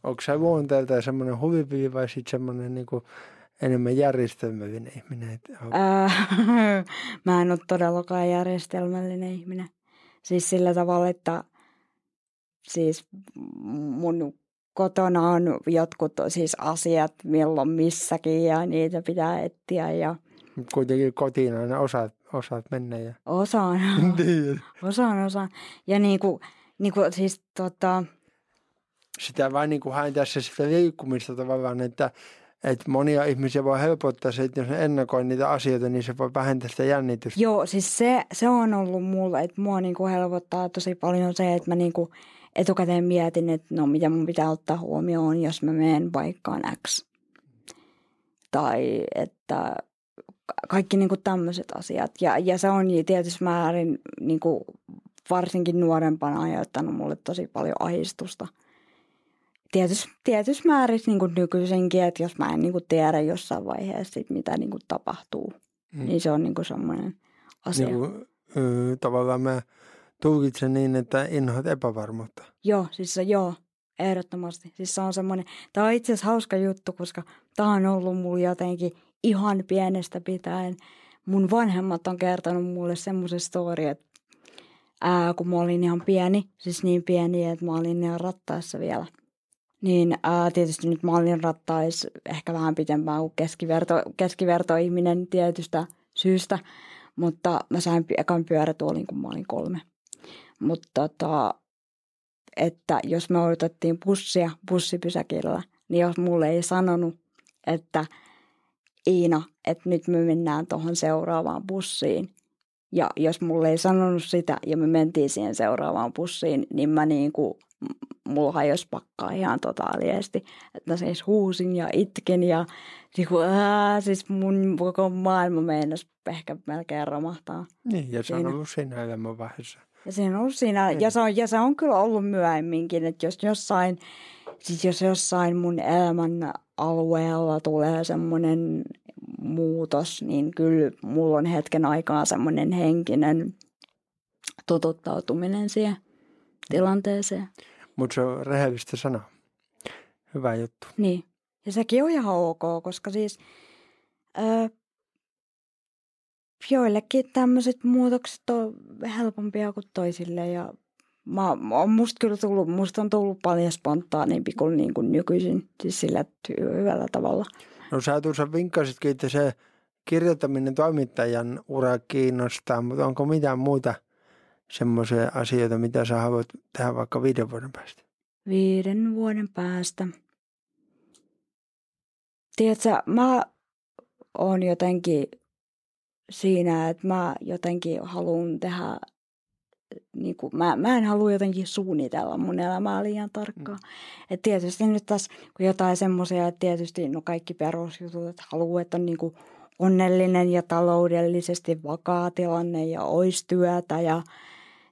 Onko sä luonteelta semmoinen huvipivi vai sitten semmoinen niin kuin enemmän järjestelmällinen ihminen? Mä en ole todellakaan järjestelmällinen ihminen. Siis sillä tavalla, että siis mun kotona on jotkut siis asiat milloin missäkin ja niitä pitää etsiä. Ja... Kuitenkin kotiin aina osaat, osaat mennä. Ja... Osaan. osaan, osaan. Ja niin kuin, niin kuin siis tota... Sitä vain niin kuin hain tässä sitä liikkumista tavallaan, että, että monia ihmisiä voi helpottaa se, että jos ne ennakoi niitä asioita, niin se voi vähentää sitä jännitystä. Joo, siis se, se on ollut mulle, että mua niin kuin helpottaa tosi paljon se, että mä niin kuin etukäteen mietin, että no mitä mun pitää ottaa huomioon, jos mä menen paikkaan X. Tai että kaikki niin kuin tämmöiset asiat. Ja, ja se on tietysti määrin niin kuin varsinkin nuorempana aiheuttanut mulle tosi paljon ahistusta. Tietysti, tietysti määrissä niin kuin nykyisenkin, että jos mä en niin kuin tiedä jossain vaiheessa, sit, mitä niin kuin tapahtuu, mm. niin se on niin kuin semmoinen asia. Niin kuin, ö, tavallaan mä tulkitsen niin, että inhoat epävarmuutta. Joo, siis se, joo, ehdottomasti. Siis se on semmoinen, tämä on itse asiassa hauska juttu, koska tämä on ollut mulla jotenkin ihan pienestä pitäen. Mun vanhemmat on kertonut mulle semmoisen story, että ää, kun mä olin ihan pieni, siis niin pieni, että mä olin ihan rattaissa vielä. Niin ää, tietysti nyt mä olin rattais ehkä vähän pitempään kuin keskiverto, keskivertoihminen tietystä syystä, mutta mä sain ekan pyörätuolin, kun mä olin kolme. Mutta tota, että jos me odotettiin bussia bussipysäkillä, niin jos mulle ei sanonut, että Iina, että nyt me mennään tuohon seuraavaan bussiin, ja jos mulle ei sanonut sitä ja me mentiin siihen seuraavaan bussiin, niin mä niin kuin, mulla hajosi pakkaa ihan totaaliesti. Että mä siis huusin ja itkin ja niin kuin, ää, siis mun koko maailma meinasi ehkä melkein romahtaa. Niin, ja se on ollut siinä elämänvaiheessa. Ja se on ollut siinä, ja se on, ja se on kyllä ollut myöhemminkin, että jos jossain, siis jos jossain mun elämän alueella tulee semmoinen muutos, niin kyllä mulla on hetken aikaa semmoinen henkinen totuttautuminen siihen tilanteeseen. Mutta se on rehellistä sanoa. Hyvä juttu. Niin. Ja sekin on ihan ok, koska siis öö, joillekin tämmöiset muutokset on helpompia kuin toisille ja mä, on musta kyllä tullut, musta on tullut paljon spontaanimpi kuin, niin kuin nykyisin, siis sillä hyvällä tavalla. No sä tuossa vinkkasitkin, että se kirjoittaminen toimittajan ura kiinnostaa, mutta onko mitään muuta semmoisia asioita, mitä sä haluat tehdä vaikka viiden vuoden päästä? Viiden vuoden päästä. Tiedätkö, mä oon jotenkin siinä, että mä jotenkin haluan tehdä, niin kuin, mä, mä en halua jotenkin suunnitella mun elämää liian tarkkaan. Mm. Et tietysti nyt tässä, kun jotain semmoisia, että tietysti no kaikki perusjutut, että haluaa, että on niin kuin onnellinen ja taloudellisesti vakaa tilanne ja olisi työtä ja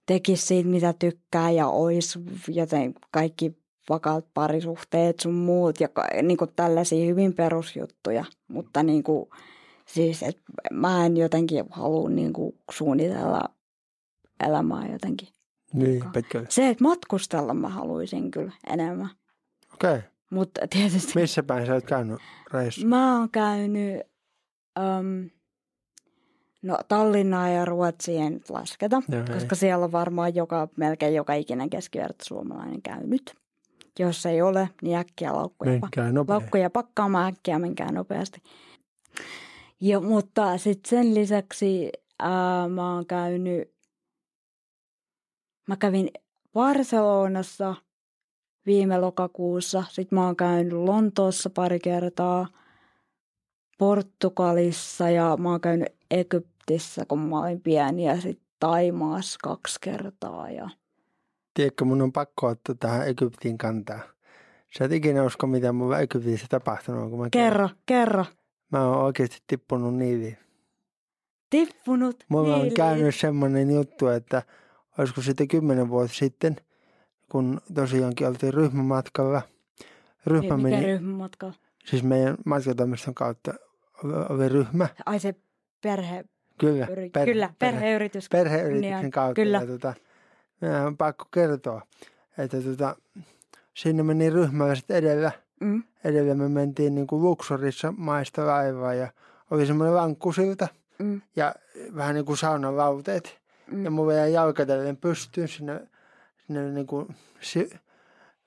tekisi siitä, mitä tykkää ja olisi joten kaikki vakaat parisuhteet sun muut ja niin kuin tällaisia hyvin perusjuttuja, mutta niin kuin, Siis, että mä en jotenkin halua niin kuin suunnitella elämää jotenkin. Niin, Se, että matkustella mä haluaisin kyllä enemmän. Okei. Okay. Mutta tietysti... Missä päin sä oot käynyt reissu? Mä oon käynyt, um, no Tallinnaa ja Ruotsia nyt lasketa, Joo, koska ei. siellä on varmaan joka, melkein joka ikinen keskiverto suomalainen käynyt. Jos ei ole, niin äkkiä laukkuja, laukkuja pakkaamaan äkkiä, menkää nopeasti. Ja, mutta sitten sen lisäksi ää, mä oon käynyt, mä kävin Barcelonassa viime lokakuussa. Sitten mä oon käynyt Lontoossa pari kertaa, Portugalissa ja mä oon käynyt Egyptissä, kun mä olin pieni ja sitten Taimaassa kaksi kertaa. Ja... Tiedätkö, mun on pakko ottaa tähän Egyptin kantaa. Sä et ikinä usko, mitä mun Egyptissä tapahtunut. Kun mä kerro, kerro. Mä oon oikeasti tippunut niiviin. Tippunut Mulla on käynyt semmoinen juttu, että olisiko sitten kymmenen vuotta sitten, kun tosiaankin oltiin ryhmämatkalla. Ryhmä Mikä meni, ryhmämatka? Siis meidän matkatoimiston kautta oli ryhmä. Ai se perhe... Kyllä, yri, perhe, kyllä perheyritys. Perheyrityksen niin kautta. Kyllä. Ja tota, on pakko kertoa, että tota, sinne meni ryhmäläiset edellä – Mm. Edellä me mentiin niin kuin luksurissa maista laivaa ja oli semmoinen lankkusilta mm. ja vähän niin kuin saunan lauteet. Mm. Ja mulla jäi jalkatellen pystyyn sinne, sinne niin kuin si,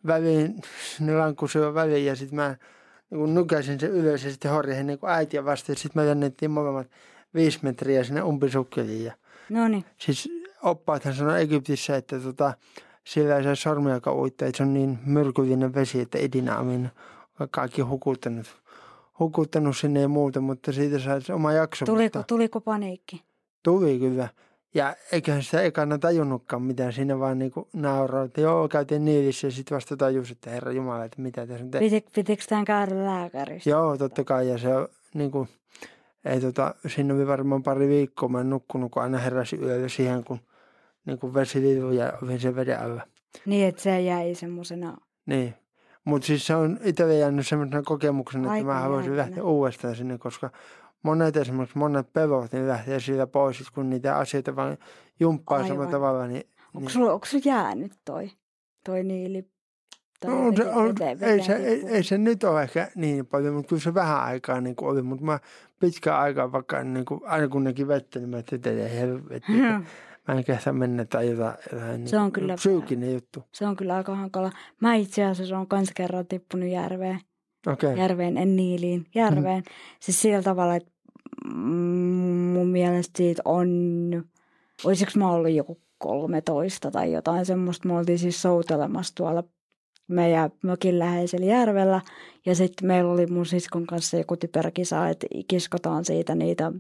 väliin, sinne lankkusillan väliin ja sitten mä niin kuin nykäsin sen ylös ja sitten horjahin niin kuin äitiä vasta. Ja sitten me jännettiin molemmat viisi metriä sinne umpisukkeliin. Ja no niin. Siis oppaathan sanoi Egyptissä, että tota, sillä ei saa sormiakaan uittaa, että se on niin myrkyllinen vesi, että ei dinaaminen kaikki hukuttanut, hukuttanut sinne ja muuta, mutta siitä sai oma jakso. Tuliko, mutta... tuliko paniikki? Tuli kyllä. Ja eiköhän sitä ekana tajunnutkaan mitään, siinä vaan niinku nauraa, että joo, käytiin niilissä ja sitten vasta tajus, että herra Jumala, että mitä tässä on tehty. Pitikö tämän käydä lääkärissä? Joo, totta kai, ja se on niinku, ei tota, siinä oli varmaan pari viikkoa, mä en nukkunut, kun aina heräsi yöllä siihen, kun niin kuin vesiliivu ja olin sen veden alla. Niin, että se jäi semmoisena. Niin. Mutta siis se on itselle jäänyt semmoisena kokemuksena, että Aika mä haluaisin lähteä uudestaan sinne, koska monet esimerkiksi monet pelot, niin lähtee siitä pois, kun niitä asioita vaan jumppaa Aivan. samalla tavalla, niin, Onko niin sulla, onko sulla jäänyt toi, toi niili? Tai No, on se, on, veden- ei, se, ei, ei, se nyt ole ehkä niin paljon, mutta kyllä se vähän aikaa niin kuin oli. Mutta mä pitkään aikaa vaikka niin kuin, aina kun nekin vettä, niin mä ajattelin, että helvetti. että Mä en kehtaa mennä tai jotain. jotain Se on niin, kyllä Psyykkinen juttu. Se on kyllä aika hankala. Mä itse asiassa on kans kerran tippunut järveen. Okay. Järveen, en niiliin. Järveen. Siis sillä tavalla, että mm, mun mielestä siitä on... Olisiko mä ollut joku 13 tai jotain semmoista. Me oltiin siis soutelemassa tuolla meidän mökin läheisellä järvellä. Ja sitten meillä oli mun siskon kanssa joku typerä kisa, että kiskotaan siitä niitä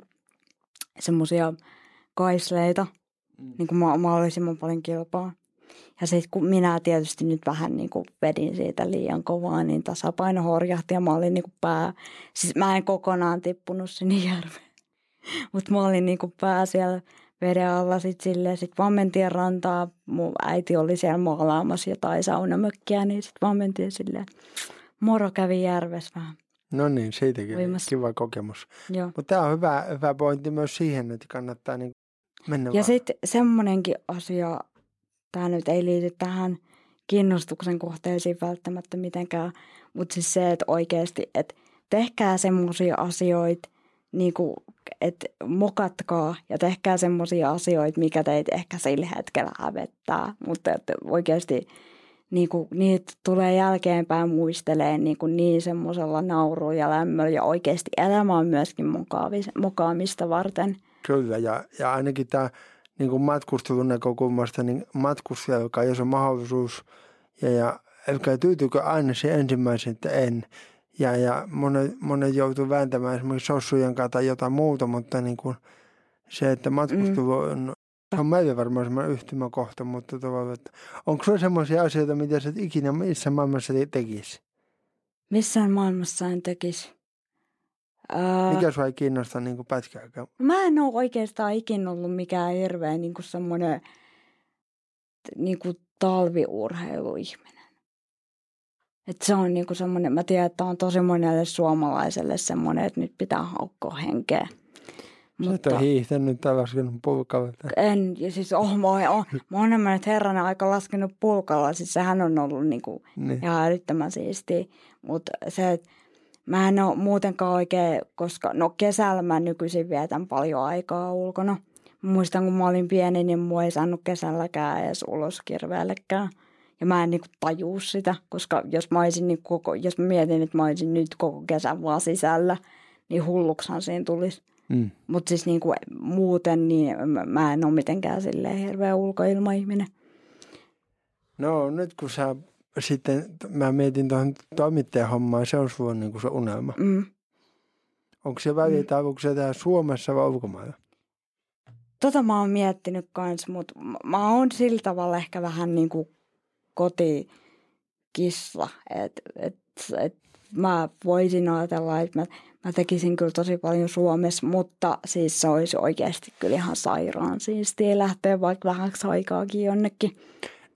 semmoisia kaisleita, niin kuin mahdollisimman paljon kilpaa. Ja sitten kun minä tietysti nyt vähän niin kuin vedin siitä liian kovaa, niin tasapaino horjahti ja mä olin niin kuin pää, siis mä en kokonaan tippunut sinne järveen. Mutta mä olin niin kuin pää siellä veden alla sitten silleen, sit vaan mentiin rantaa, mun äiti oli siellä maalaamassa jotain saunamökkiä, niin sitten vaan mentiin silleen, moro kävi järvessä vähän. No niin, siitäkin Uimassa. kiva kokemus. Mutta tämä on hyvä, hyvä pointti myös siihen, että kannattaa niin mennä Ja sitten semmoinenkin asia, tämä nyt ei liity tähän kiinnostuksen kohteisiin välttämättä mitenkään, mutta siis se, että oikeasti, että tehkää semmoisia asioita, niin kuin, että mokatkaa ja tehkää semmoisia asioita, mikä teitä ehkä sillä hetkellä hävettää, mutta että oikeasti niin kuin, niitä tulee jälkeenpäin muisteleen niin, kuin niin semmoisella naurulla ja lämmöllä ja oikeasti elämä on myöskin mukaamista varten. Kyllä, ja, ja ainakin tämä niin kuin matkustelun näkökulmasta, niin matkustaja, joka jos on mahdollisuus, ja, ja älkää tyytykö aina se ensimmäisen, että en. Ja, ja monet, monet joutuu vääntämään esimerkiksi sossujen kanssa tai jotain muuta, mutta niin kuin se, että matkustelu on, se on meille varmaan semmoinen yhtymäkohta, mutta tavallaan, että onko sulla semmoisia asioita, mitä sä et ikinä missä maailmassa te- tekisi? Missään maailmassa en tekisi. Ää, Mikä sua ei kiinnosta niin kuin pätkääkään? Mä en ole oikeastaan ikinä ollut mikään hirveä niin kuin semmoinen niin kuin talviurheiluihminen. Et se on niin kuin semmoinen, mä tiedän, että on tosi monelle suomalaiselle semmoinen, että nyt pitää haukkoa henkeä. Sä et ole hiihtänyt tai laskenut pulkalla. en, ja siis oh, mä, oon, oh, mä oon aika laskenut pulkalla, siis sehän on ollut niin kuin Niin. ihan älyttömän siistiä. Mutta se, että mä en ole muutenkaan oikein, koska no kesällä mä nykyisin vietän paljon aikaa ulkona. Mä muistan, kun mä olin pieni, niin mua ei saanut kesälläkään edes ulos kirveellekään. Ja mä en niinku tajuu sitä, koska jos mä, olisin niinku koko, jos mä mietin, että mä olisin nyt koko kesän vaan sisällä, niin hulluksihan siinä tulisi. Mm. Mutta siis niinku muuten, niin mä, mä en ole mitenkään silleen hirveä ulkoilmaihminen. No nyt kun sä sitten, mä mietin tuohon toimittajan hommaan, se on sulla niin kuin se unelma. Mm. Onko se väliä, mm. onko se täällä Suomessa vai ulkomailla? Tota mä oon miettinyt kans, mutta mä oon sillä tavalla ehkä vähän niin kuin kotikissa. Että et, et mä voisin ajatella, että mä, mä tekisin kyllä tosi paljon Suomessa, mutta siis se olisi oikeasti kyllä ihan sairaan siistiä lähteä vaikka vähäksi aikaakin jonnekin.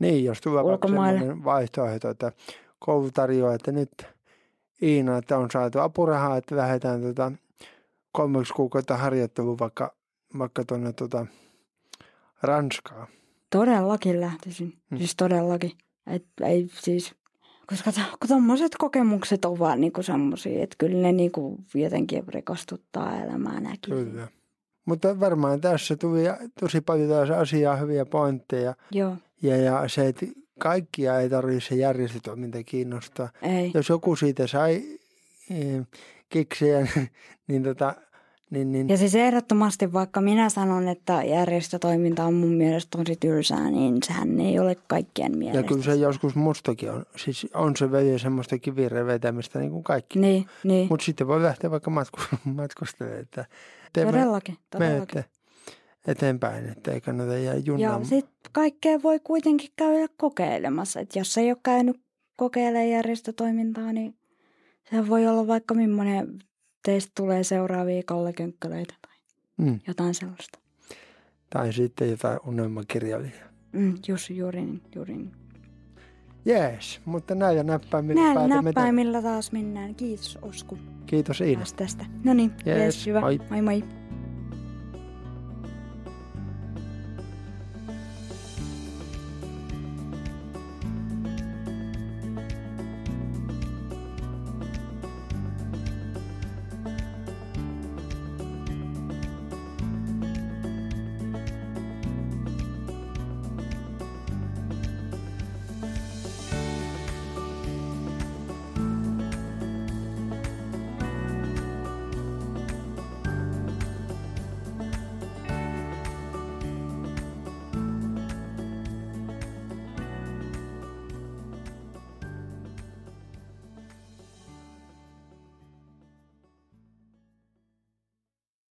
Niin, jos tulee sellainen vaihtoehto, että koulu tarjoaa, että nyt Iina, että on saatu apurahaa, että lähdetään tota kolmeksi kuukautta harjoitteluun vaikka, vaikka tuonne tota Ranskaan. Todellakin lähtisin. Mm. Mm. Siis todellakin. Et ei siis, koska tommoset kokemukset on vaan niinku semmosia, että kyllä ne niinku jotenkin rikastuttaa elämää näkin. Kyllä. Mutta varmaan tässä tuli tosi paljon taas asiaa, hyviä pointteja. Joo, Ja, ja se, että kaikkia ei tarvitse se järjestötoiminta kiinnostaa. ei. Jos joku siitä sai eh, kiksiä, niin, tota, niin, niin Ja siis ehdottomasti, vaikka minä sanon, että järjestötoiminta on mun mielestä tosi tylsää, niin sehän ei ole kaikkien ja mielestä. kyllä se joskus mustakin on. Siis on se veli semmoista kivireen vetämistä niin kuin kaikki. Niin, niin. Mutta sitten voi lähteä vaikka matku- matkustelemaan, että teemme, todellakin, todellakin. menette eteenpäin, että ei kannata jää Ja junaan. sitten kaikkea voi kuitenkin käydä kokeilemassa. Että jos ei ole käynyt kokeilemaan järjestötoimintaa, niin se voi olla vaikka millainen teistä tulee seuraavia kallekönkköleitä tai Mm. jotain sellaista. Tai sitten jotain unelmakirjallisia. Mm, just juuri niin, juuri niin. Jees, mutta näillä näppäimillä Näillä näppäimillä taas mennään. Kiitos Osku. Kiitos Iina. tästä. No niin, Jees, jees, hyvä. moi. moi moi.